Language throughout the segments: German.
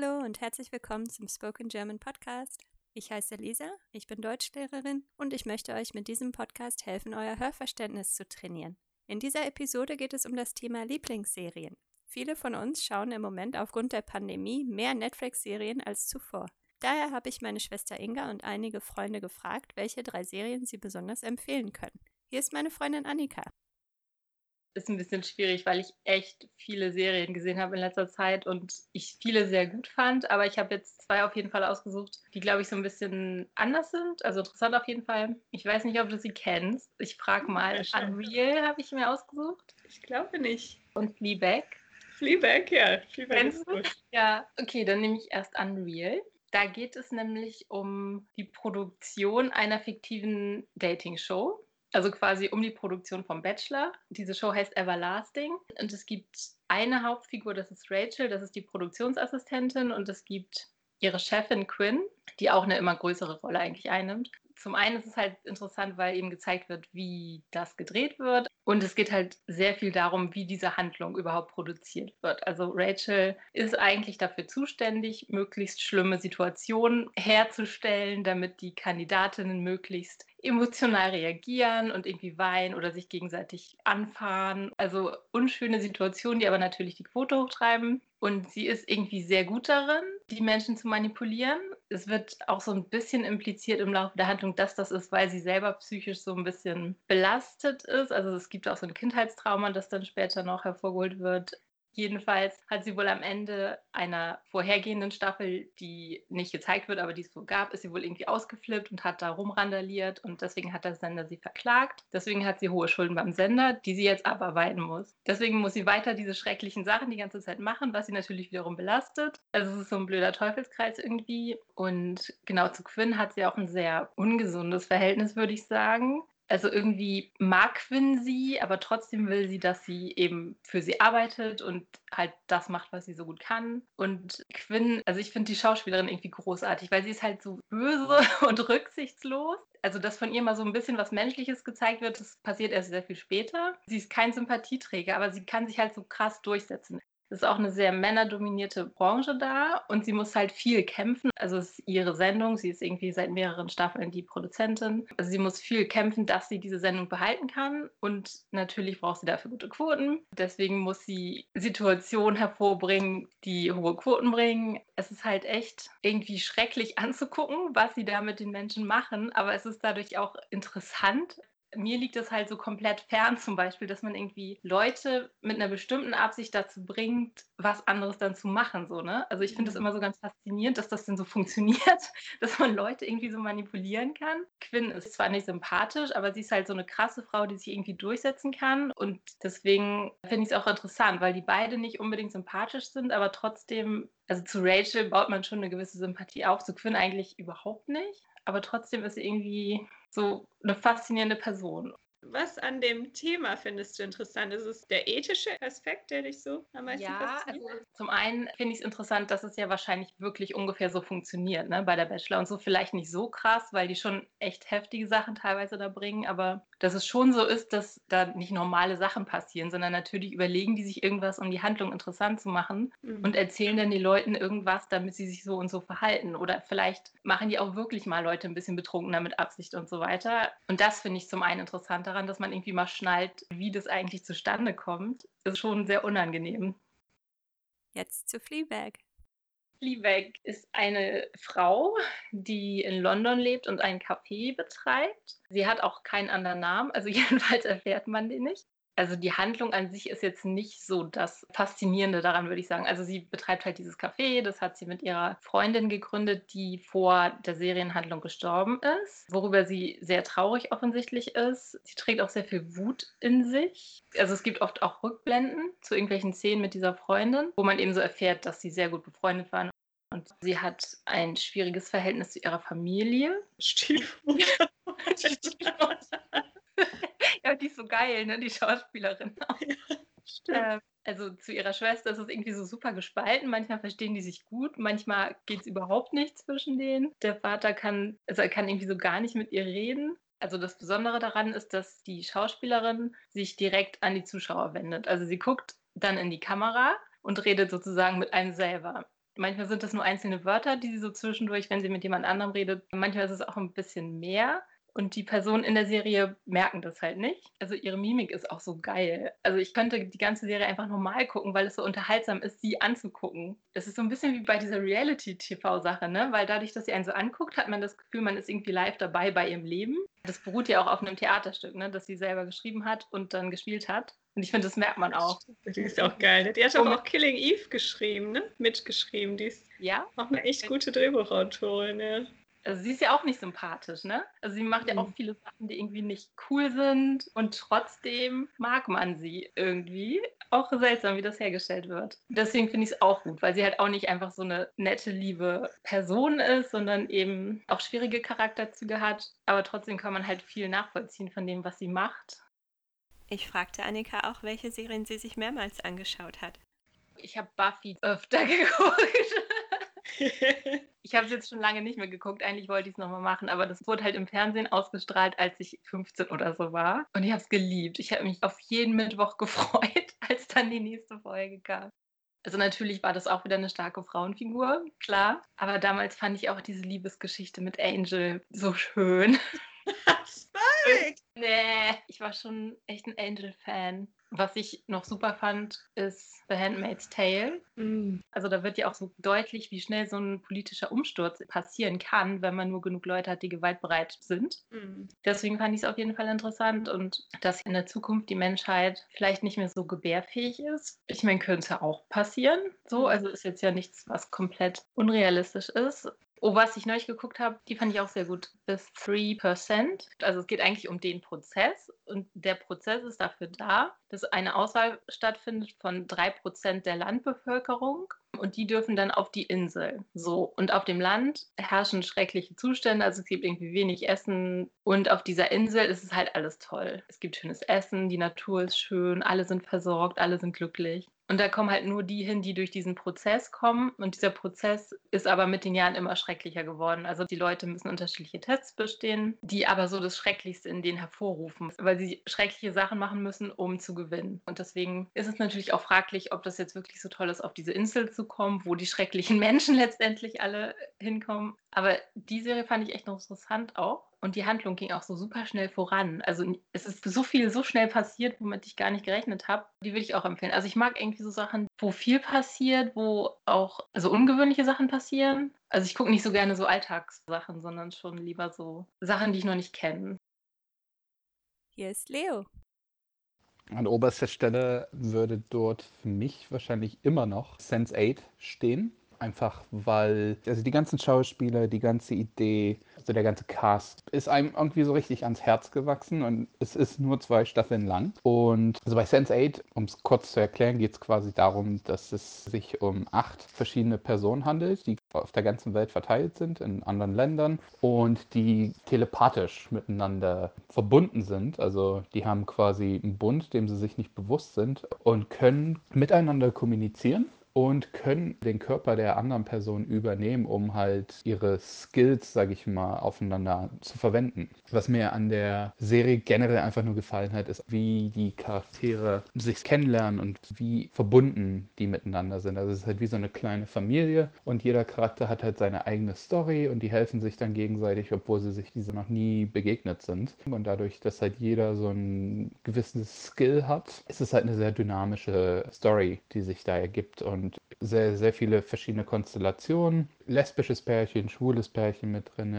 Hallo und herzlich willkommen zum Spoken German Podcast. Ich heiße Lisa, ich bin Deutschlehrerin und ich möchte euch mit diesem Podcast helfen, euer Hörverständnis zu trainieren. In dieser Episode geht es um das Thema Lieblingsserien. Viele von uns schauen im Moment aufgrund der Pandemie mehr Netflix-Serien als zuvor. Daher habe ich meine Schwester Inga und einige Freunde gefragt, welche drei Serien sie besonders empfehlen können. Hier ist meine Freundin Annika ist ein bisschen schwierig, weil ich echt viele Serien gesehen habe in letzter Zeit und ich viele sehr gut fand. Aber ich habe jetzt zwei auf jeden Fall ausgesucht, die, glaube ich, so ein bisschen anders sind. Also interessant auf jeden Fall. Ich weiß nicht, ob du sie kennst. Ich frage mal. Ja, Unreal habe ich mir ausgesucht. Ich glaube nicht. Und Fleabag. Fleabag, ja. Fleabag Kennst gut. Ja, okay, dann nehme ich erst Unreal. Da geht es nämlich um die Produktion einer fiktiven Dating-Show also quasi um die Produktion vom Bachelor. Diese Show heißt Everlasting und es gibt eine Hauptfigur, das ist Rachel, das ist die Produktionsassistentin und es gibt ihre Chefin Quinn, die auch eine immer größere Rolle eigentlich einnimmt. Zum einen ist es halt interessant, weil eben gezeigt wird, wie das gedreht wird. Und es geht halt sehr viel darum, wie diese Handlung überhaupt produziert wird. Also Rachel ist eigentlich dafür zuständig, möglichst schlimme Situationen herzustellen, damit die Kandidatinnen möglichst emotional reagieren und irgendwie weinen oder sich gegenseitig anfahren. Also unschöne Situationen, die aber natürlich die Quote hochtreiben. Und sie ist irgendwie sehr gut darin, die Menschen zu manipulieren. Es wird auch so ein bisschen impliziert im Laufe der Handlung, dass das ist, weil sie selber psychisch so ein bisschen belastet ist. Also es gibt auch so ein Kindheitstrauma, das dann später noch hervorgeholt wird. Jedenfalls hat sie wohl am Ende einer vorhergehenden Staffel, die nicht gezeigt wird, aber die es so gab, ist sie wohl irgendwie ausgeflippt und hat da rumrandaliert und deswegen hat der Sender sie verklagt. Deswegen hat sie hohe Schulden beim Sender, die sie jetzt abarbeiten muss. Deswegen muss sie weiter diese schrecklichen Sachen die ganze Zeit machen, was sie natürlich wiederum belastet. Also es ist so ein blöder Teufelskreis irgendwie. Und genau zu Quinn hat sie auch ein sehr ungesundes Verhältnis, würde ich sagen. Also irgendwie mag Quinn sie, aber trotzdem will sie, dass sie eben für sie arbeitet und halt das macht, was sie so gut kann. Und Quinn, also ich finde die Schauspielerin irgendwie großartig, weil sie ist halt so böse und rücksichtslos. Also, dass von ihr mal so ein bisschen was Menschliches gezeigt wird, das passiert erst sehr viel später. Sie ist kein Sympathieträger, aber sie kann sich halt so krass durchsetzen. Es ist auch eine sehr männerdominierte Branche da und sie muss halt viel kämpfen. Also es ist ihre Sendung, sie ist irgendwie seit mehreren Staffeln die Produzentin. Also sie muss viel kämpfen, dass sie diese Sendung behalten kann und natürlich braucht sie dafür gute Quoten. Deswegen muss sie Situationen hervorbringen, die hohe Quoten bringen. Es ist halt echt irgendwie schrecklich anzugucken, was sie da mit den Menschen machen, aber es ist dadurch auch interessant mir liegt es halt so komplett fern, zum Beispiel, dass man irgendwie Leute mit einer bestimmten Absicht dazu bringt, was anderes dann zu machen. So, ne? Also ich finde es mhm. immer so ganz faszinierend, dass das denn so funktioniert, dass man Leute irgendwie so manipulieren kann. Quinn ist zwar nicht sympathisch, aber sie ist halt so eine krasse Frau, die sich irgendwie durchsetzen kann. Und deswegen finde ich es auch interessant, weil die beide nicht unbedingt sympathisch sind, aber trotzdem, also zu Rachel baut man schon eine gewisse Sympathie auf, zu Quinn eigentlich überhaupt nicht. Aber trotzdem ist sie irgendwie so eine faszinierende Person. Was an dem Thema findest du interessant? Ist es der ethische Aspekt, der dich so am meisten ja, fasziniert? Also zum einen finde ich es interessant, dass es ja wahrscheinlich wirklich ungefähr so funktioniert ne, bei der Bachelor und so vielleicht nicht so krass, weil die schon echt heftige Sachen teilweise da bringen, aber dass es schon so ist, dass da nicht normale Sachen passieren, sondern natürlich überlegen die sich irgendwas, um die Handlung interessant zu machen mhm. und erzählen dann den Leuten irgendwas, damit sie sich so und so verhalten oder vielleicht machen die auch wirklich mal Leute ein bisschen betrunkener mit Absicht und so weiter und das finde ich zum einen interessant daran, dass man irgendwie mal schnallt, wie das eigentlich zustande kommt, ist schon sehr unangenehm. Jetzt zu Fleabag. Fleabag ist eine Frau, die in London lebt und ein Café betreibt. Sie hat auch keinen anderen Namen, also jedenfalls erfährt man den nicht also die Handlung an sich ist jetzt nicht so das Faszinierende daran, würde ich sagen. Also sie betreibt halt dieses Café, das hat sie mit ihrer Freundin gegründet, die vor der Serienhandlung gestorben ist, worüber sie sehr traurig offensichtlich ist. Sie trägt auch sehr viel Wut in sich. Also es gibt oft auch Rückblenden zu irgendwelchen Szenen mit dieser Freundin, wo man eben so erfährt, dass sie sehr gut befreundet waren. Und sie hat ein schwieriges Verhältnis zu ihrer Familie. Stiefmutter. ist so geil, ne, die Schauspielerin. Ja, äh, also zu ihrer Schwester ist es irgendwie so super gespalten. Manchmal verstehen die sich gut, manchmal geht es überhaupt nicht zwischen denen. Der Vater kann, also er kann irgendwie so gar nicht mit ihr reden. Also das Besondere daran ist, dass die Schauspielerin sich direkt an die Zuschauer wendet. Also sie guckt dann in die Kamera und redet sozusagen mit einem selber. Manchmal sind das nur einzelne Wörter, die sie so zwischendurch, wenn sie mit jemand anderem redet. Manchmal ist es auch ein bisschen mehr. Und die Personen in der Serie merken das halt nicht. Also ihre Mimik ist auch so geil. Also ich könnte die ganze Serie einfach normal gucken, weil es so unterhaltsam ist, sie anzugucken. Das ist so ein bisschen wie bei dieser Reality-TV-Sache, ne? Weil dadurch, dass sie einen so anguckt, hat man das Gefühl, man ist irgendwie live dabei bei ihrem Leben. Das beruht ja auch auf einem Theaterstück, ne? Das sie selber geschrieben hat und dann gespielt hat. Und ich finde, das merkt man auch. Die ist auch geil. Ne? Die hat aber auch Killing Eve geschrieben, ne? Mitgeschrieben. Die ist ja? auch eine echt gute Drehbuchautorin, ja. Also sie ist ja auch nicht sympathisch, ne? Also sie macht ja auch viele Sachen, die irgendwie nicht cool sind und trotzdem mag man sie irgendwie. Auch seltsam, wie das hergestellt wird. Deswegen finde ich es auch gut, weil sie halt auch nicht einfach so eine nette, liebe Person ist, sondern eben auch schwierige Charakterzüge hat. Aber trotzdem kann man halt viel nachvollziehen von dem, was sie macht. Ich fragte Annika auch, welche Serien sie sich mehrmals angeschaut hat. Ich habe Buffy öfter geguckt. ich habe es jetzt schon lange nicht mehr geguckt. Eigentlich wollte ich es nochmal machen, aber das wurde halt im Fernsehen ausgestrahlt, als ich 15 oder so war. Und ich habe es geliebt. Ich habe mich auf jeden Mittwoch gefreut, als dann die nächste Folge kam. Also natürlich war das auch wieder eine starke Frauenfigur, klar. Aber damals fand ich auch diese Liebesgeschichte mit Angel so schön. Spike! nee, ich war schon echt ein Angel-Fan. Was ich noch super fand, ist The Handmaid's Tale. Mm. Also da wird ja auch so deutlich, wie schnell so ein politischer Umsturz passieren kann, wenn man nur genug Leute hat, die gewaltbereit sind. Mm. Deswegen fand ich es auf jeden Fall interessant und dass in der Zukunft die Menschheit vielleicht nicht mehr so gebärfähig ist. Ich meine, könnte auch passieren. So, also ist jetzt ja nichts, was komplett unrealistisch ist. Oh, was ich neulich geguckt habe, die fand ich auch sehr gut. Bis 3%. Also es geht eigentlich um den Prozess und der Prozess ist dafür da, dass eine Auswahl stattfindet von 3% der Landbevölkerung und die dürfen dann auf die Insel. So, und auf dem Land herrschen schreckliche Zustände, also es gibt irgendwie wenig Essen und auf dieser Insel ist es halt alles toll. Es gibt schönes Essen, die Natur ist schön, alle sind versorgt, alle sind glücklich. Und da kommen halt nur die hin, die durch diesen Prozess kommen. Und dieser Prozess ist aber mit den Jahren immer schrecklicher geworden. Also die Leute müssen unterschiedliche Tests bestehen, die aber so das Schrecklichste in denen hervorrufen, weil sie schreckliche Sachen machen müssen, um zu gewinnen. Und deswegen ist es natürlich auch fraglich, ob das jetzt wirklich so toll ist, auf diese Insel zu kommen, wo die schrecklichen Menschen letztendlich alle hinkommen. Aber die Serie fand ich echt noch interessant auch. Und die Handlung ging auch so super schnell voran. Also es ist so viel so schnell passiert, womit ich gar nicht gerechnet habe. Die würde ich auch empfehlen. Also ich mag irgendwie so Sachen, wo viel passiert, wo auch also ungewöhnliche Sachen passieren. Also ich gucke nicht so gerne so Alltagssachen, sondern schon lieber so Sachen, die ich noch nicht kenne. Hier ist Leo. An oberster Stelle würde dort für mich wahrscheinlich immer noch Sense 8 stehen. Einfach weil, also die ganzen Schauspieler, die ganze Idee, also der ganze Cast ist einem irgendwie so richtig ans Herz gewachsen und es ist nur zwei Staffeln lang. Und also bei Sense8, um es kurz zu erklären, geht es quasi darum, dass es sich um acht verschiedene Personen handelt, die auf der ganzen Welt verteilt sind, in anderen Ländern und die telepathisch miteinander verbunden sind. Also die haben quasi einen Bund, dem sie sich nicht bewusst sind und können miteinander kommunizieren und können den Körper der anderen Person übernehmen, um halt ihre Skills, sage ich mal, aufeinander zu verwenden. Was mir an der Serie generell einfach nur gefallen hat, ist, wie die Charaktere sich kennenlernen und wie verbunden die miteinander sind. Also es ist halt wie so eine kleine Familie und jeder Charakter hat halt seine eigene Story und die helfen sich dann gegenseitig, obwohl sie sich diese noch nie begegnet sind. Und dadurch, dass halt jeder so ein gewisses Skill hat, ist es halt eine sehr dynamische Story, die sich da ergibt und sehr, sehr viele verschiedene Konstellationen. Lesbisches Pärchen, schwules Pärchen mit drin.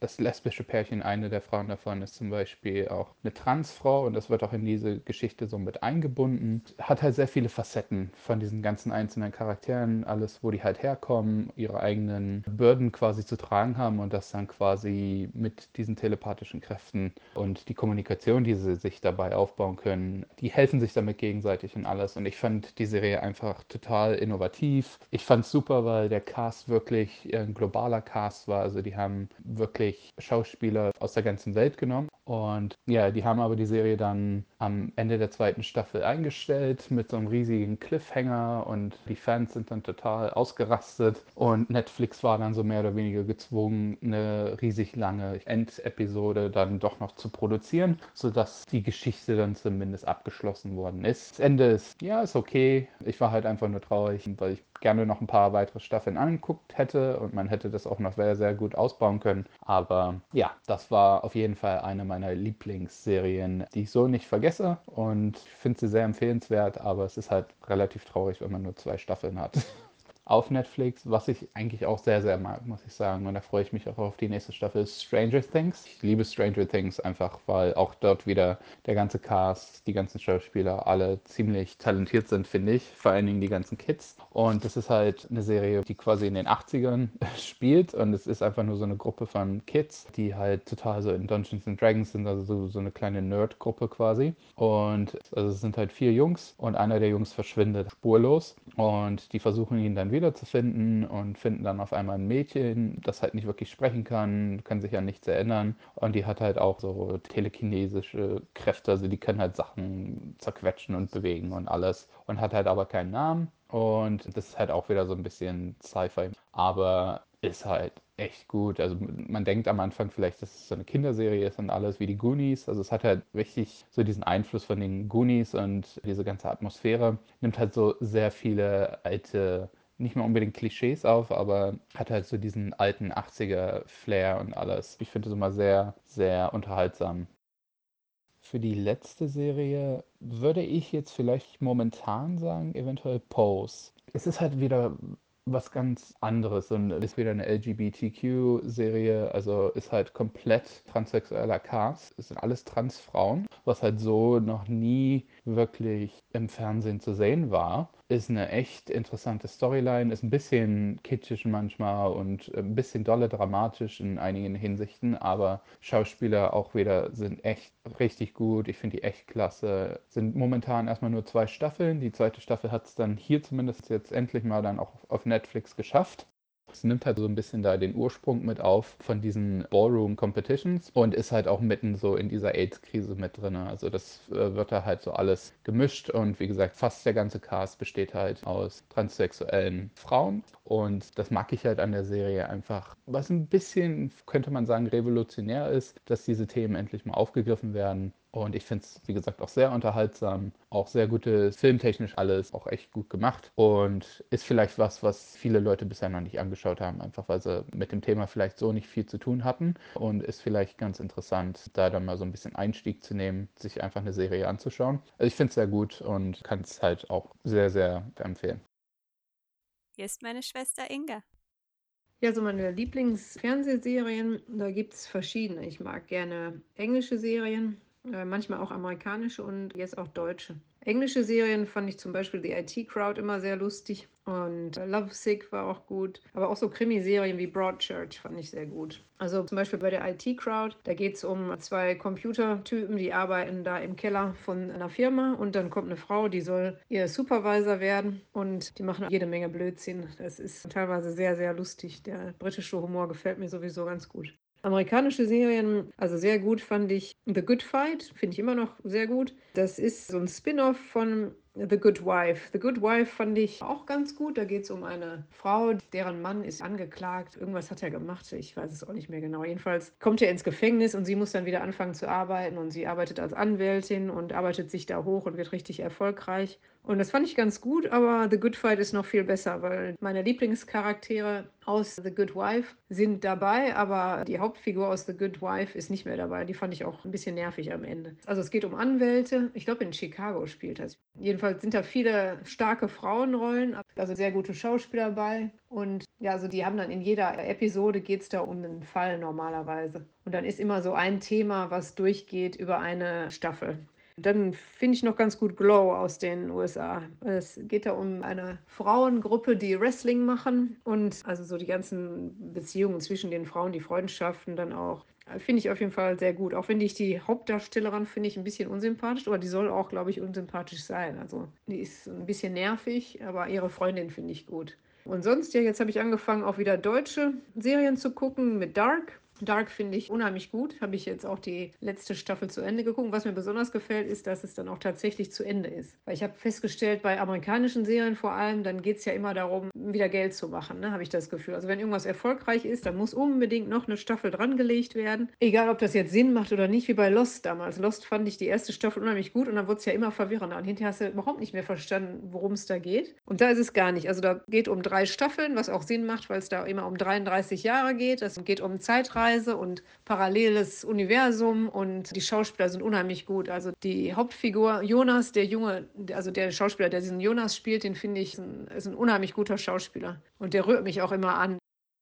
Das lesbische Pärchen, eine der Frauen davon ist zum Beispiel auch eine Transfrau und das wird auch in diese Geschichte so mit eingebunden. Hat halt sehr viele Facetten von diesen ganzen einzelnen Charakteren, alles, wo die halt herkommen, ihre eigenen Bürden quasi zu tragen haben und das dann quasi mit diesen telepathischen Kräften und die Kommunikation, die sie sich dabei aufbauen können, die helfen sich damit gegenseitig und alles. Und ich fand die Serie einfach total innovativ. Ich fand es super, weil der Cast wirklich ein globaler Cast war. Also die haben wirklich Schauspieler aus der ganzen Welt genommen. Und ja, die haben aber die Serie dann am Ende der zweiten Staffel eingestellt mit so einem riesigen Cliffhanger und die Fans sind dann total ausgerastet und Netflix war dann so mehr oder weniger gezwungen, eine riesig lange Endepisode dann doch noch zu produzieren, sodass die Geschichte dann zumindest abgeschlossen worden ist. Das Ende ist, ja, ist okay. Ich war halt einfach nur traurig, weil ich gerne noch ein paar weitere Staffeln angeguckt hätte und man hätte das auch noch sehr, sehr gut ausbauen können. Aber ja, das war auf jeden Fall eine meiner Lieblingsserien, die ich so nicht vergesse und ich finde sie sehr empfehlenswert, aber es ist halt relativ traurig, wenn man nur zwei Staffeln hat. auf Netflix, was ich eigentlich auch sehr, sehr mag, muss ich sagen. Und da freue ich mich auch auf die nächste Staffel Stranger Things. Ich liebe Stranger Things einfach, weil auch dort wieder der ganze Cast, die ganzen Schauspieler alle ziemlich talentiert sind, finde ich. Vor allen Dingen die ganzen Kids. Und das ist halt eine Serie, die quasi in den 80ern spielt. Und es ist einfach nur so eine Gruppe von Kids, die halt total so in Dungeons and Dragons sind, also so, so eine kleine Nerd-Gruppe quasi. Und also es sind halt vier Jungs und einer der Jungs verschwindet spurlos. Und die versuchen ihn dann wieder wiederzufinden und finden dann auf einmal ein Mädchen, das halt nicht wirklich sprechen kann, kann sich an nichts erinnern und die hat halt auch so telekinesische Kräfte, also die können halt Sachen zerquetschen und bewegen und alles und hat halt aber keinen Namen und das ist halt auch wieder so ein bisschen Sci-Fi, aber ist halt echt gut. Also man denkt am Anfang vielleicht, dass es so eine Kinderserie ist und alles wie die Goonies. Also es hat halt richtig so diesen Einfluss von den Goonies und diese ganze Atmosphäre. Nimmt halt so sehr viele alte nicht mal unbedingt Klischees auf, aber hat halt so diesen alten 80er Flair und alles. Ich finde es immer sehr, sehr unterhaltsam. Für die letzte Serie würde ich jetzt vielleicht momentan sagen, eventuell Pose. Es ist halt wieder was ganz anderes und ist wieder eine LGBTQ-Serie, also ist halt komplett transsexueller Cast. Es sind alles Transfrauen, was halt so noch nie wirklich im Fernsehen zu sehen war ist eine echt interessante Storyline, ist ein bisschen kitschig manchmal und ein bisschen dolle dramatisch in einigen Hinsichten, aber Schauspieler auch wieder sind echt richtig gut. Ich finde die echt klasse. Sind momentan erstmal nur zwei Staffeln. Die zweite Staffel hat es dann hier zumindest jetzt endlich mal dann auch auf Netflix geschafft. Es nimmt halt so ein bisschen da den Ursprung mit auf von diesen Ballroom Competitions und ist halt auch mitten so in dieser AIDS-Krise mit drin. Also das äh, wird da halt so alles gemischt und wie gesagt, fast der ganze Cast besteht halt aus transsexuellen Frauen und das mag ich halt an der Serie einfach, was ein bisschen, könnte man sagen, revolutionär ist, dass diese Themen endlich mal aufgegriffen werden und ich finde es, wie gesagt, auch sehr unterhaltsam, auch sehr gutes, filmtechnisch alles, auch echt gut gemacht. Und ist vielleicht was, was viele Leute bisher noch nicht angeschaut haben, einfach weil sie mit dem Thema vielleicht so nicht viel zu tun hatten. Und ist vielleicht ganz interessant, da dann mal so ein bisschen Einstieg zu nehmen, sich einfach eine Serie anzuschauen. Also ich finde es sehr gut und kann es halt auch sehr, sehr empfehlen. Hier ist meine Schwester Inga. Ja, so meine Lieblingsfernsehserien, da gibt es verschiedene. Ich mag gerne englische Serien, manchmal auch amerikanische und jetzt auch deutsche. Englische Serien fand ich zum Beispiel The IT Crowd immer sehr lustig und äh, Love Sick war auch gut. Aber auch so Krimiserien wie Broadchurch fand ich sehr gut. Also zum Beispiel bei der IT Crowd, da geht es um zwei Computertypen, die arbeiten da im Keller von einer Firma und dann kommt eine Frau, die soll ihr Supervisor werden und die machen jede Menge Blödsinn. Das ist teilweise sehr, sehr lustig. Der britische Humor gefällt mir sowieso ganz gut. Amerikanische Serien, also sehr gut fand ich The Good Fight, finde ich immer noch sehr gut. Das ist so ein Spin-off von The Good Wife. The Good Wife fand ich auch ganz gut. Da geht es um eine Frau, deren Mann ist angeklagt. Irgendwas hat er gemacht. Ich weiß es auch nicht mehr genau. Jedenfalls kommt er ins Gefängnis und sie muss dann wieder anfangen zu arbeiten. Und sie arbeitet als Anwältin und arbeitet sich da hoch und wird richtig erfolgreich. Und das fand ich ganz gut, aber The Good Fight ist noch viel besser, weil meine Lieblingscharaktere aus The Good Wife sind dabei, aber die Hauptfigur aus The Good Wife ist nicht mehr dabei. Die fand ich auch ein bisschen nervig am Ende. Also es geht um Anwälte. Ich glaube, in Chicago spielt das. Jedenfalls sind da viele starke Frauenrollen, also sehr gute Schauspieler dabei. Und ja, also die haben dann in jeder Episode geht es da um einen Fall normalerweise. Und dann ist immer so ein Thema, was durchgeht über eine Staffel. Dann finde ich noch ganz gut Glow aus den USA. Es geht da um eine Frauengruppe, die Wrestling machen und also so die ganzen Beziehungen zwischen den Frauen, die Freundschaften dann auch. Finde ich auf jeden Fall sehr gut. Auch wenn ich die Hauptdarstellerin finde ich ein bisschen unsympathisch, aber die soll auch, glaube ich, unsympathisch sein. Also die ist ein bisschen nervig, aber ihre Freundin finde ich gut. Und sonst, ja, jetzt habe ich angefangen, auch wieder deutsche Serien zu gucken mit Dark. Dark finde ich unheimlich gut. Habe ich jetzt auch die letzte Staffel zu Ende geguckt. Was mir besonders gefällt, ist, dass es dann auch tatsächlich zu Ende ist. Weil ich habe festgestellt, bei amerikanischen Serien vor allem, dann geht es ja immer darum, wieder Geld zu machen, ne? habe ich das Gefühl. Also wenn irgendwas erfolgreich ist, dann muss unbedingt noch eine Staffel drangelegt werden. Egal, ob das jetzt Sinn macht oder nicht, wie bei Lost damals. Lost fand ich die erste Staffel unheimlich gut und dann wurde es ja immer verwirrender. Und hinterher hast du überhaupt nicht mehr verstanden, worum es da geht. Und da ist es gar nicht. Also da geht um drei Staffeln, was auch Sinn macht, weil es da immer um 33 Jahre geht. Es geht um Zeitreise und paralleles Universum und die Schauspieler sind unheimlich gut. Also die Hauptfigur Jonas, der Junge, also der Schauspieler, der diesen Jonas spielt, den finde ich, ist ein, ist ein unheimlich guter Schauspieler. Und der rührt mich auch immer an.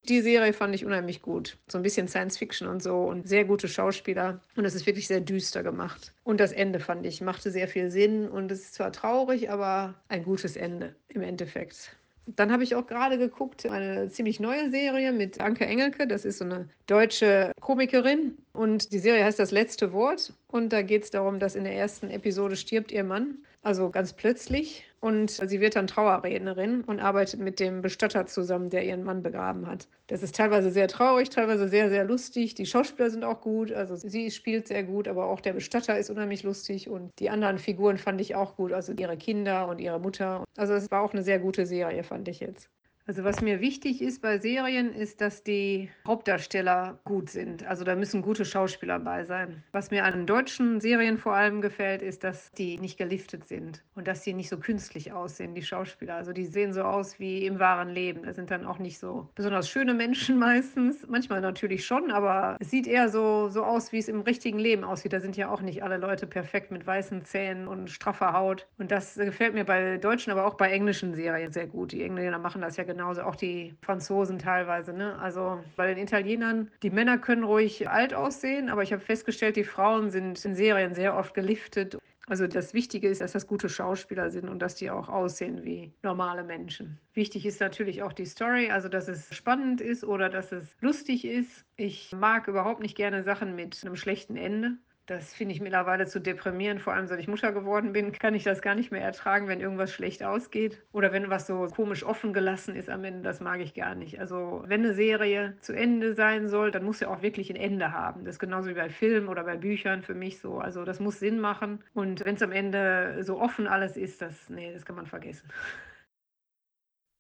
Die Serie fand ich unheimlich gut. So ein bisschen Science Fiction und so und sehr gute Schauspieler. Und es ist wirklich sehr düster gemacht. Und das Ende fand ich, machte sehr viel Sinn und es ist zwar traurig, aber ein gutes Ende im Endeffekt. Dann habe ich auch gerade geguckt, eine ziemlich neue Serie mit Anke Engelke. Das ist so eine deutsche Komikerin. Und die Serie heißt Das letzte Wort. Und da geht es darum, dass in der ersten Episode stirbt ihr Mann. Also ganz plötzlich. Und sie wird dann Trauerrednerin und arbeitet mit dem Bestatter zusammen, der ihren Mann begraben hat. Das ist teilweise sehr traurig, teilweise sehr, sehr lustig. Die Schauspieler sind auch gut. Also sie spielt sehr gut, aber auch der Bestatter ist unheimlich lustig. Und die anderen Figuren fand ich auch gut. Also ihre Kinder und ihre Mutter. Also es war auch eine sehr gute Serie, fand ich jetzt. Also was mir wichtig ist bei Serien, ist, dass die Hauptdarsteller gut sind. Also da müssen gute Schauspieler bei sein. Was mir an deutschen Serien vor allem gefällt, ist, dass die nicht geliftet sind und dass sie nicht so künstlich aussehen, die Schauspieler. Also die sehen so aus wie im wahren Leben. Das sind dann auch nicht so besonders schöne Menschen meistens. Manchmal natürlich schon, aber es sieht eher so, so aus, wie es im richtigen Leben aussieht. Da sind ja auch nicht alle Leute perfekt mit weißen Zähnen und straffer Haut. Und das gefällt mir bei deutschen, aber auch bei englischen Serien sehr gut. Die Engländer machen das ja genau genauso, auch die Franzosen teilweise. Ne? Also bei den Italienern, die Männer können ruhig alt aussehen, aber ich habe festgestellt, die Frauen sind in Serien sehr oft geliftet. Also das Wichtige ist, dass das gute Schauspieler sind und dass die auch aussehen wie normale Menschen. Wichtig ist natürlich auch die Story, also dass es spannend ist oder dass es lustig ist. Ich mag überhaupt nicht gerne Sachen mit einem schlechten Ende. Das finde ich mittlerweile zu deprimierend. Vor allem, seit ich Mutter geworden bin, kann ich das gar nicht mehr ertragen, wenn irgendwas schlecht ausgeht. Oder wenn was so komisch offen gelassen ist am Ende. Das mag ich gar nicht. Also, wenn eine Serie zu Ende sein soll, dann muss sie auch wirklich ein Ende haben. Das ist genauso wie bei Filmen oder bei Büchern für mich so. Also, das muss Sinn machen. Und wenn es am Ende so offen alles ist, das, nee, das kann man vergessen.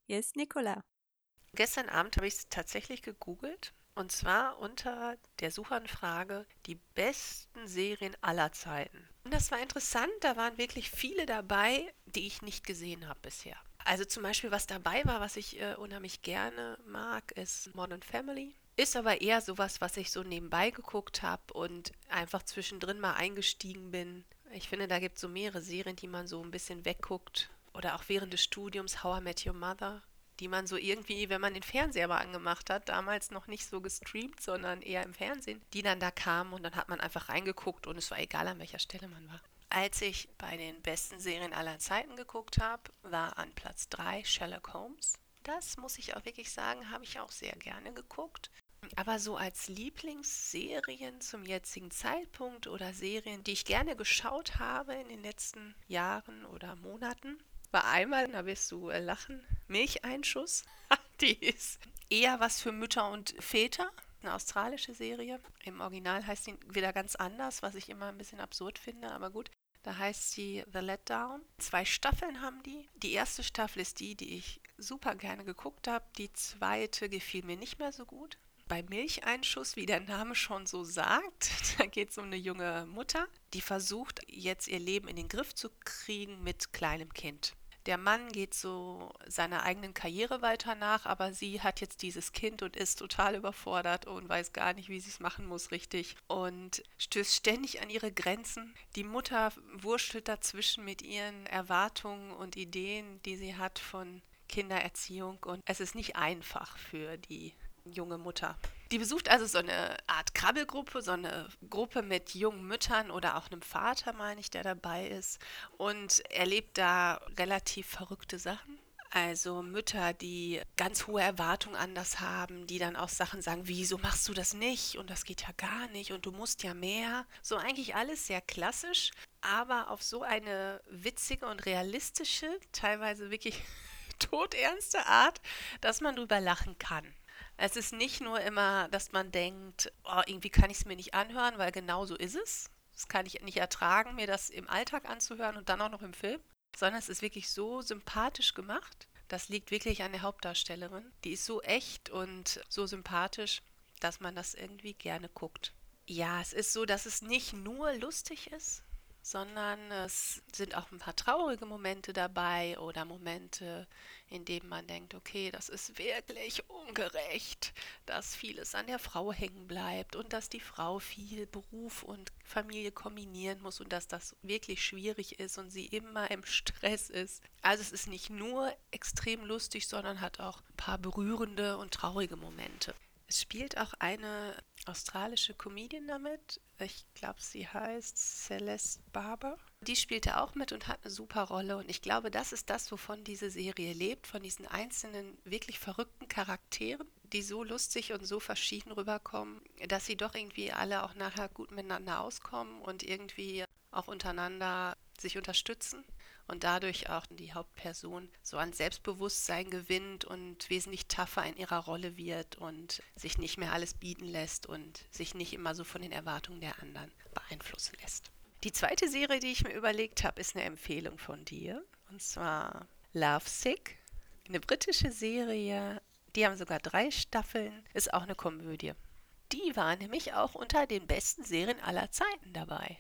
Yes, Nicola. Gestern Abend habe ich es tatsächlich gegoogelt und zwar unter der Suchanfrage die besten Serien aller Zeiten. Und das war interessant, da waren wirklich viele dabei, die ich nicht gesehen habe bisher. Also zum Beispiel, was dabei war, was ich äh, unheimlich gerne mag, ist Modern Family. Ist aber eher sowas, was ich so nebenbei geguckt habe und einfach zwischendrin mal eingestiegen bin. Ich finde, da gibt es so mehrere Serien, die man so ein bisschen wegguckt. Oder auch während des Studiums How I Met Your Mother die man so irgendwie, wenn man den Fernseher mal angemacht hat, damals noch nicht so gestreamt, sondern eher im Fernsehen, die dann da kamen und dann hat man einfach reingeguckt und es war egal, an welcher Stelle man war. Als ich bei den besten Serien aller Zeiten geguckt habe, war an Platz 3 Sherlock Holmes. Das muss ich auch wirklich sagen, habe ich auch sehr gerne geguckt. Aber so als Lieblingsserien zum jetzigen Zeitpunkt oder Serien, die ich gerne geschaut habe in den letzten Jahren oder Monaten, war einmal, da wirst du äh, lachen, Milcheinschuss. Die ist eher was für Mütter und Väter. Eine australische Serie. Im Original heißt sie wieder ganz anders, was ich immer ein bisschen absurd finde, aber gut. Da heißt sie The Letdown. Zwei Staffeln haben die. Die erste Staffel ist die, die ich super gerne geguckt habe. Die zweite gefiel mir nicht mehr so gut. Bei Milcheinschuss, wie der Name schon so sagt, da geht es um eine junge Mutter, die versucht jetzt ihr Leben in den Griff zu kriegen mit kleinem Kind. Der Mann geht so seiner eigenen Karriere weiter nach, aber sie hat jetzt dieses Kind und ist total überfordert und weiß gar nicht, wie sie es machen muss richtig und stößt ständig an ihre Grenzen. Die Mutter wurschtelt dazwischen mit ihren Erwartungen und Ideen, die sie hat von Kindererziehung und es ist nicht einfach für die junge Mutter. Die besucht also so eine Art Krabbelgruppe, so eine Gruppe mit jungen Müttern oder auch einem Vater, meine ich, der dabei ist und erlebt da relativ verrückte Sachen. Also Mütter, die ganz hohe Erwartungen an das haben, die dann auch Sachen sagen, wieso machst du das nicht und das geht ja gar nicht und du musst ja mehr. So eigentlich alles sehr klassisch, aber auf so eine witzige und realistische, teilweise wirklich todernste Art, dass man drüber lachen kann. Es ist nicht nur immer, dass man denkt, oh, irgendwie kann ich es mir nicht anhören, weil genau so ist es. Das kann ich nicht ertragen, mir das im Alltag anzuhören und dann auch noch im Film, sondern es ist wirklich so sympathisch gemacht. Das liegt wirklich an der Hauptdarstellerin. Die ist so echt und so sympathisch, dass man das irgendwie gerne guckt. Ja, es ist so, dass es nicht nur lustig ist, sondern es sind auch ein paar traurige Momente dabei oder Momente, in denen man denkt, okay, das ist wirklich ungerecht, dass vieles an der Frau hängen bleibt und dass die Frau viel Beruf und Familie kombinieren muss und dass das wirklich schwierig ist und sie immer im Stress ist. Also es ist nicht nur extrem lustig, sondern hat auch ein paar berührende und traurige Momente. Es spielt auch eine australische Comedian damit. Ich glaube, sie heißt Celeste Barber. Die spielte auch mit und hat eine super Rolle. Und ich glaube, das ist das, wovon diese Serie lebt, von diesen einzelnen wirklich verrückten Charakteren, die so lustig und so verschieden rüberkommen, dass sie doch irgendwie alle auch nachher gut miteinander auskommen und irgendwie auch untereinander sich unterstützen und dadurch auch die Hauptperson so an Selbstbewusstsein gewinnt und wesentlich tougher in ihrer Rolle wird und sich nicht mehr alles bieten lässt und sich nicht immer so von den Erwartungen der anderen beeinflussen lässt. Die zweite Serie, die ich mir überlegt habe, ist eine Empfehlung von dir und zwar Love Sick, eine britische Serie. Die haben sogar drei Staffeln, ist auch eine Komödie. Die war nämlich auch unter den besten Serien aller Zeiten dabei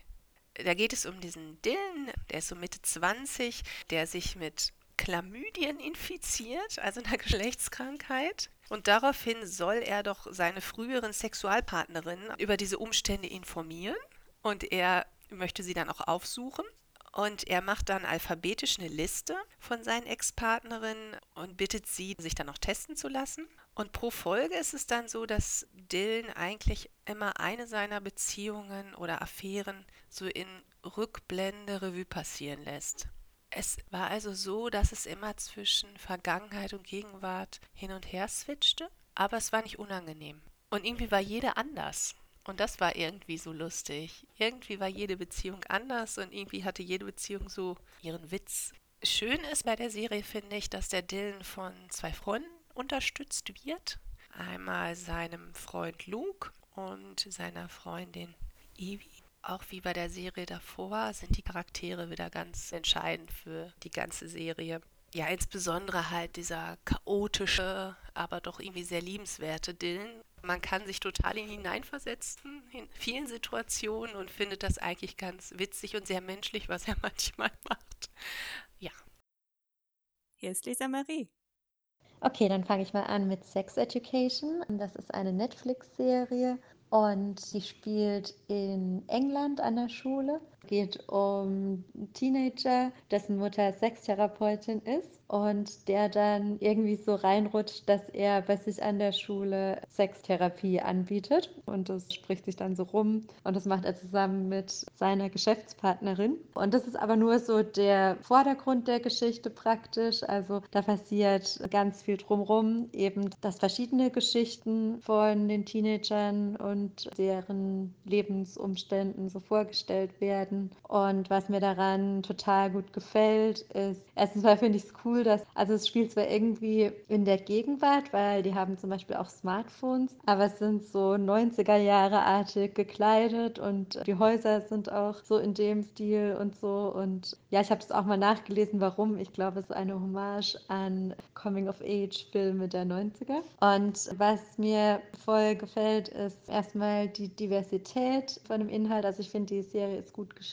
da geht es um diesen Dylan, der ist so Mitte 20, der sich mit Chlamydien infiziert, also einer Geschlechtskrankheit. Und daraufhin soll er doch seine früheren Sexualpartnerinnen über diese Umstände informieren. Und er möchte sie dann auch aufsuchen. Und er macht dann alphabetisch eine Liste von seinen Ex-Partnerinnen und bittet sie, sich dann auch testen zu lassen. Und pro Folge ist es dann so, dass Dylan eigentlich immer eine seiner Beziehungen oder Affären so in Rückblende Revue passieren lässt. Es war also so, dass es immer zwischen Vergangenheit und Gegenwart hin und her switchte, aber es war nicht unangenehm. Und irgendwie war jede anders. Und das war irgendwie so lustig. Irgendwie war jede Beziehung anders und irgendwie hatte jede Beziehung so ihren Witz. Schön ist bei der Serie, finde ich, dass der Dylan von zwei Freunden unterstützt wird. Einmal seinem Freund Luke und seiner Freundin Evie. Auch wie bei der Serie davor sind die Charaktere wieder ganz entscheidend für die ganze Serie. Ja, insbesondere halt dieser chaotische, aber doch irgendwie sehr liebenswerte Dylan. Man kann sich total in ihn hineinversetzen in vielen Situationen und findet das eigentlich ganz witzig und sehr menschlich, was er manchmal macht. Ja. Hier ist Lisa Marie. Okay, dann fange ich mal an mit Sex Education. Das ist eine Netflix-Serie und die spielt in England an der Schule. Geht um einen Teenager, dessen Mutter Sextherapeutin ist und der dann irgendwie so reinrutscht, dass er bei sich an der Schule Sextherapie anbietet. Und das spricht sich dann so rum und das macht er zusammen mit seiner Geschäftspartnerin. Und das ist aber nur so der Vordergrund der Geschichte praktisch, also da passiert ganz viel drumrum, eben dass verschiedene Geschichten von den Teenagern und deren Lebensumständen so vorgestellt werden und was mir daran total gut gefällt ist, erstens mal finde ich es cool, cool, dass, also es spielt zwar irgendwie in der Gegenwart, weil die haben zum Beispiel auch Smartphones, aber es sind so 90er Jahre artig gekleidet und die Häuser sind auch so in dem Stil und so. Und ja, ich habe das auch mal nachgelesen, warum. Ich glaube, es ist eine Hommage an Coming-of-Age-Filme der 90er. Und was mir voll gefällt, ist erstmal die Diversität von dem Inhalt. Also ich finde, die Serie ist gut geschrieben.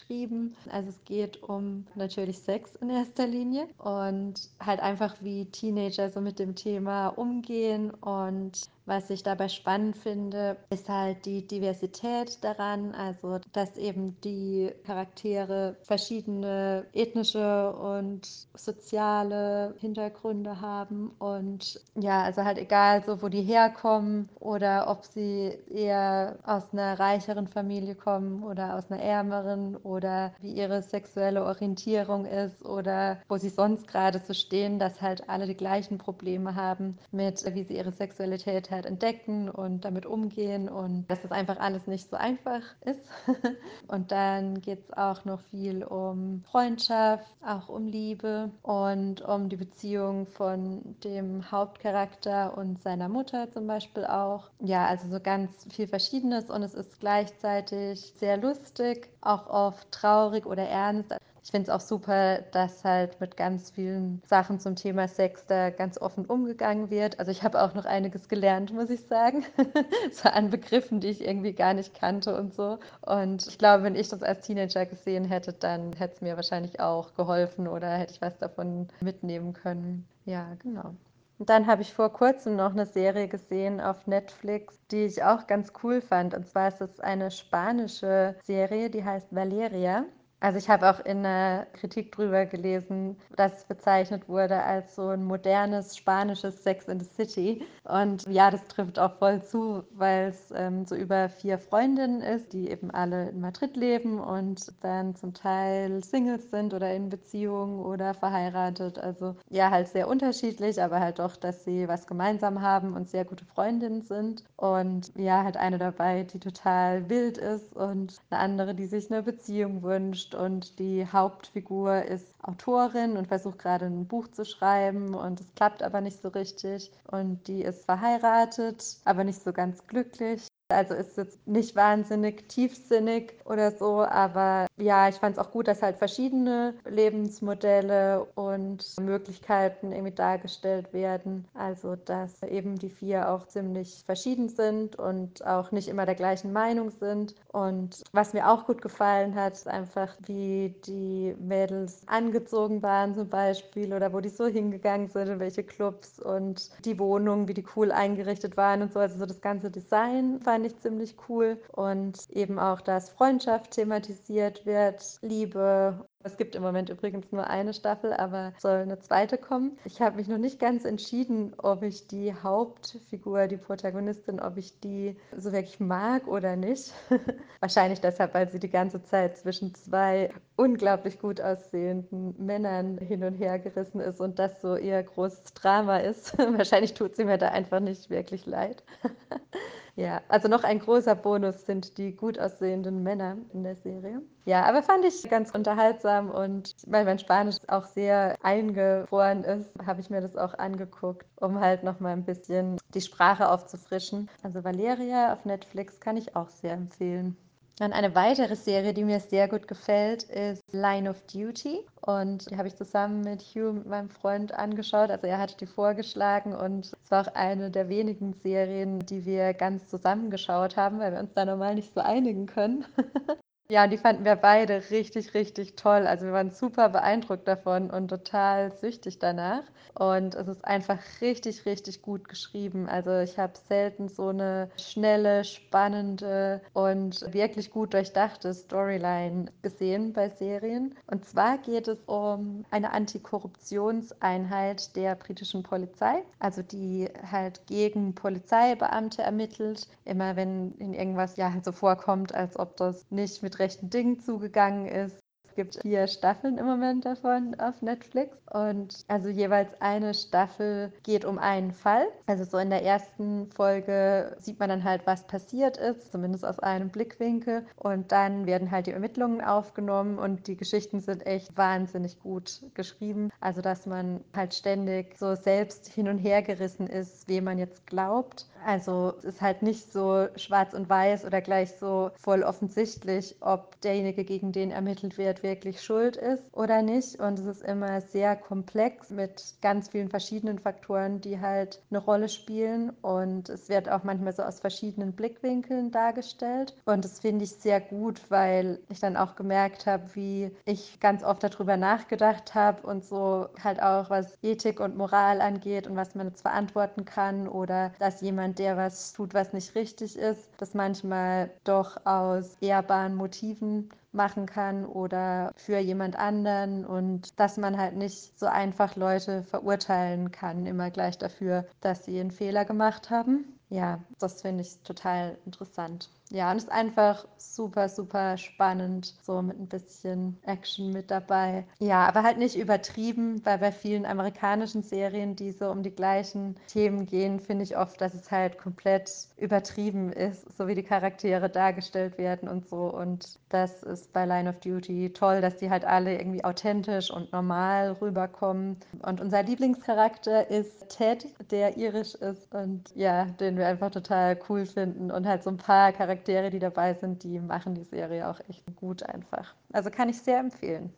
Also es geht um natürlich Sex in erster Linie und halt einfach, wie Teenager so mit dem Thema umgehen und was ich dabei spannend finde, ist halt die Diversität daran, also dass eben die Charaktere verschiedene ethnische und soziale Hintergründe haben und ja, also halt egal so, wo die herkommen oder ob sie eher aus einer reicheren Familie kommen oder aus einer ärmeren oder wie ihre sexuelle Orientierung ist oder wo sie sonst gerade so stehen, dass halt alle die gleichen Probleme haben mit, wie sie ihre Sexualität halt entdecken und damit umgehen und dass das einfach alles nicht so einfach ist. und dann geht es auch noch viel um Freundschaft, auch um Liebe und um die Beziehung von dem Hauptcharakter und seiner Mutter zum Beispiel auch. Ja, also so ganz viel Verschiedenes und es ist gleichzeitig sehr lustig, auch oft traurig oder ernst. Ich finde es auch super, dass halt mit ganz vielen Sachen zum Thema Sex da ganz offen umgegangen wird. Also ich habe auch noch einiges gelernt, muss ich sagen. so an Begriffen, die ich irgendwie gar nicht kannte und so. Und ich glaube, wenn ich das als Teenager gesehen hätte, dann hätte es mir wahrscheinlich auch geholfen oder hätte ich was davon mitnehmen können. Ja, genau. Und dann habe ich vor kurzem noch eine Serie gesehen auf Netflix, die ich auch ganz cool fand. Und zwar ist es eine spanische Serie, die heißt Valeria. Also ich habe auch in der Kritik drüber gelesen, dass es bezeichnet wurde als so ein modernes spanisches Sex in the City. Und ja, das trifft auch voll zu, weil es ähm, so über vier Freundinnen ist, die eben alle in Madrid leben und dann zum Teil Singles sind oder in Beziehung oder verheiratet. Also ja, halt sehr unterschiedlich, aber halt doch, dass sie was gemeinsam haben und sehr gute Freundinnen sind. Und ja, halt eine dabei, die total wild ist und eine andere, die sich eine Beziehung wünscht und die Hauptfigur ist Autorin und versucht gerade ein Buch zu schreiben und es klappt aber nicht so richtig. Und die ist verheiratet, aber nicht so ganz glücklich. Also ist jetzt nicht wahnsinnig tiefsinnig oder so, aber ja, ich fand es auch gut, dass halt verschiedene Lebensmodelle und Möglichkeiten irgendwie dargestellt werden. Also dass eben die vier auch ziemlich verschieden sind und auch nicht immer der gleichen Meinung sind. Und was mir auch gut gefallen hat, ist einfach, wie die Mädels angezogen waren zum Beispiel oder wo die so hingegangen sind, in welche Clubs und die Wohnungen, wie die cool eingerichtet waren und so. Also so das ganze Design fand ich ziemlich cool. Und eben auch, dass Freundschaft thematisiert wird, Liebe es gibt im Moment übrigens nur eine Staffel, aber soll eine zweite kommen. Ich habe mich noch nicht ganz entschieden, ob ich die Hauptfigur, die Protagonistin, ob ich die so wirklich mag oder nicht. Wahrscheinlich deshalb, weil sie die ganze Zeit zwischen zwei unglaublich gut aussehenden Männern hin und her gerissen ist und das so ihr großes Drama ist. Wahrscheinlich tut sie mir da einfach nicht wirklich leid. Ja, also noch ein großer Bonus sind die gut aussehenden Männer in der Serie. Ja, aber fand ich ganz unterhaltsam und weil mein Spanisch auch sehr eingefroren ist, habe ich mir das auch angeguckt, um halt noch mal ein bisschen die Sprache aufzufrischen. Also Valeria auf Netflix kann ich auch sehr empfehlen. Dann eine weitere Serie, die mir sehr gut gefällt, ist Line of Duty. Und die habe ich zusammen mit Hugh, meinem Freund, angeschaut. Also er hatte die vorgeschlagen und es war auch eine der wenigen Serien, die wir ganz zusammengeschaut haben, weil wir uns da normal nicht so einigen können. Ja, die fanden wir beide richtig, richtig toll. Also wir waren super beeindruckt davon und total süchtig danach. Und es ist einfach richtig, richtig gut geschrieben. Also ich habe selten so eine schnelle, spannende und wirklich gut durchdachte Storyline gesehen bei Serien. Und zwar geht es um eine Antikorruptionseinheit der britischen Polizei, also die halt gegen Polizeibeamte ermittelt. Immer wenn in irgendwas ja halt so vorkommt, als ob das nicht mit rechten Dingen zugegangen ist. Es gibt vier Staffeln im Moment davon auf Netflix und also jeweils eine Staffel geht um einen Fall. Also so in der ersten Folge sieht man dann halt, was passiert ist, zumindest aus einem Blickwinkel und dann werden halt die Ermittlungen aufgenommen und die Geschichten sind echt wahnsinnig gut geschrieben. Also dass man halt ständig so selbst hin und her gerissen ist, wem man jetzt glaubt also es ist halt nicht so schwarz und weiß oder gleich so voll offensichtlich, ob derjenige, gegen den ermittelt wird, wirklich schuld ist oder nicht. Und es ist immer sehr komplex mit ganz vielen verschiedenen Faktoren, die halt eine Rolle spielen. Und es wird auch manchmal so aus verschiedenen Blickwinkeln dargestellt. Und das finde ich sehr gut, weil ich dann auch gemerkt habe, wie ich ganz oft darüber nachgedacht habe und so halt auch was Ethik und Moral angeht und was man jetzt verantworten kann oder dass jemand der was tut, was nicht richtig ist, das manchmal doch aus ehrbaren Motiven machen kann oder für jemand anderen und dass man halt nicht so einfach Leute verurteilen kann, immer gleich dafür, dass sie einen Fehler gemacht haben. Ja, das finde ich total interessant. Ja, und es ist einfach super, super spannend, so mit ein bisschen Action mit dabei. Ja, aber halt nicht übertrieben, weil bei vielen amerikanischen Serien, die so um die gleichen Themen gehen, finde ich oft, dass es halt komplett übertrieben ist, so wie die Charaktere dargestellt werden und so. Und das ist bei Line of Duty toll, dass die halt alle irgendwie authentisch und normal rüberkommen. Und unser Lieblingscharakter ist Ted, der irisch ist und ja, den wir einfach total cool finden und halt so ein paar Charaktere, die dabei sind, die machen die Serie auch echt gut einfach. Also kann ich sehr empfehlen.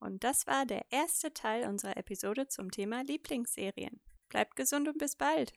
Und das war der erste Teil unserer Episode zum Thema Lieblingsserien. Bleibt gesund und bis bald.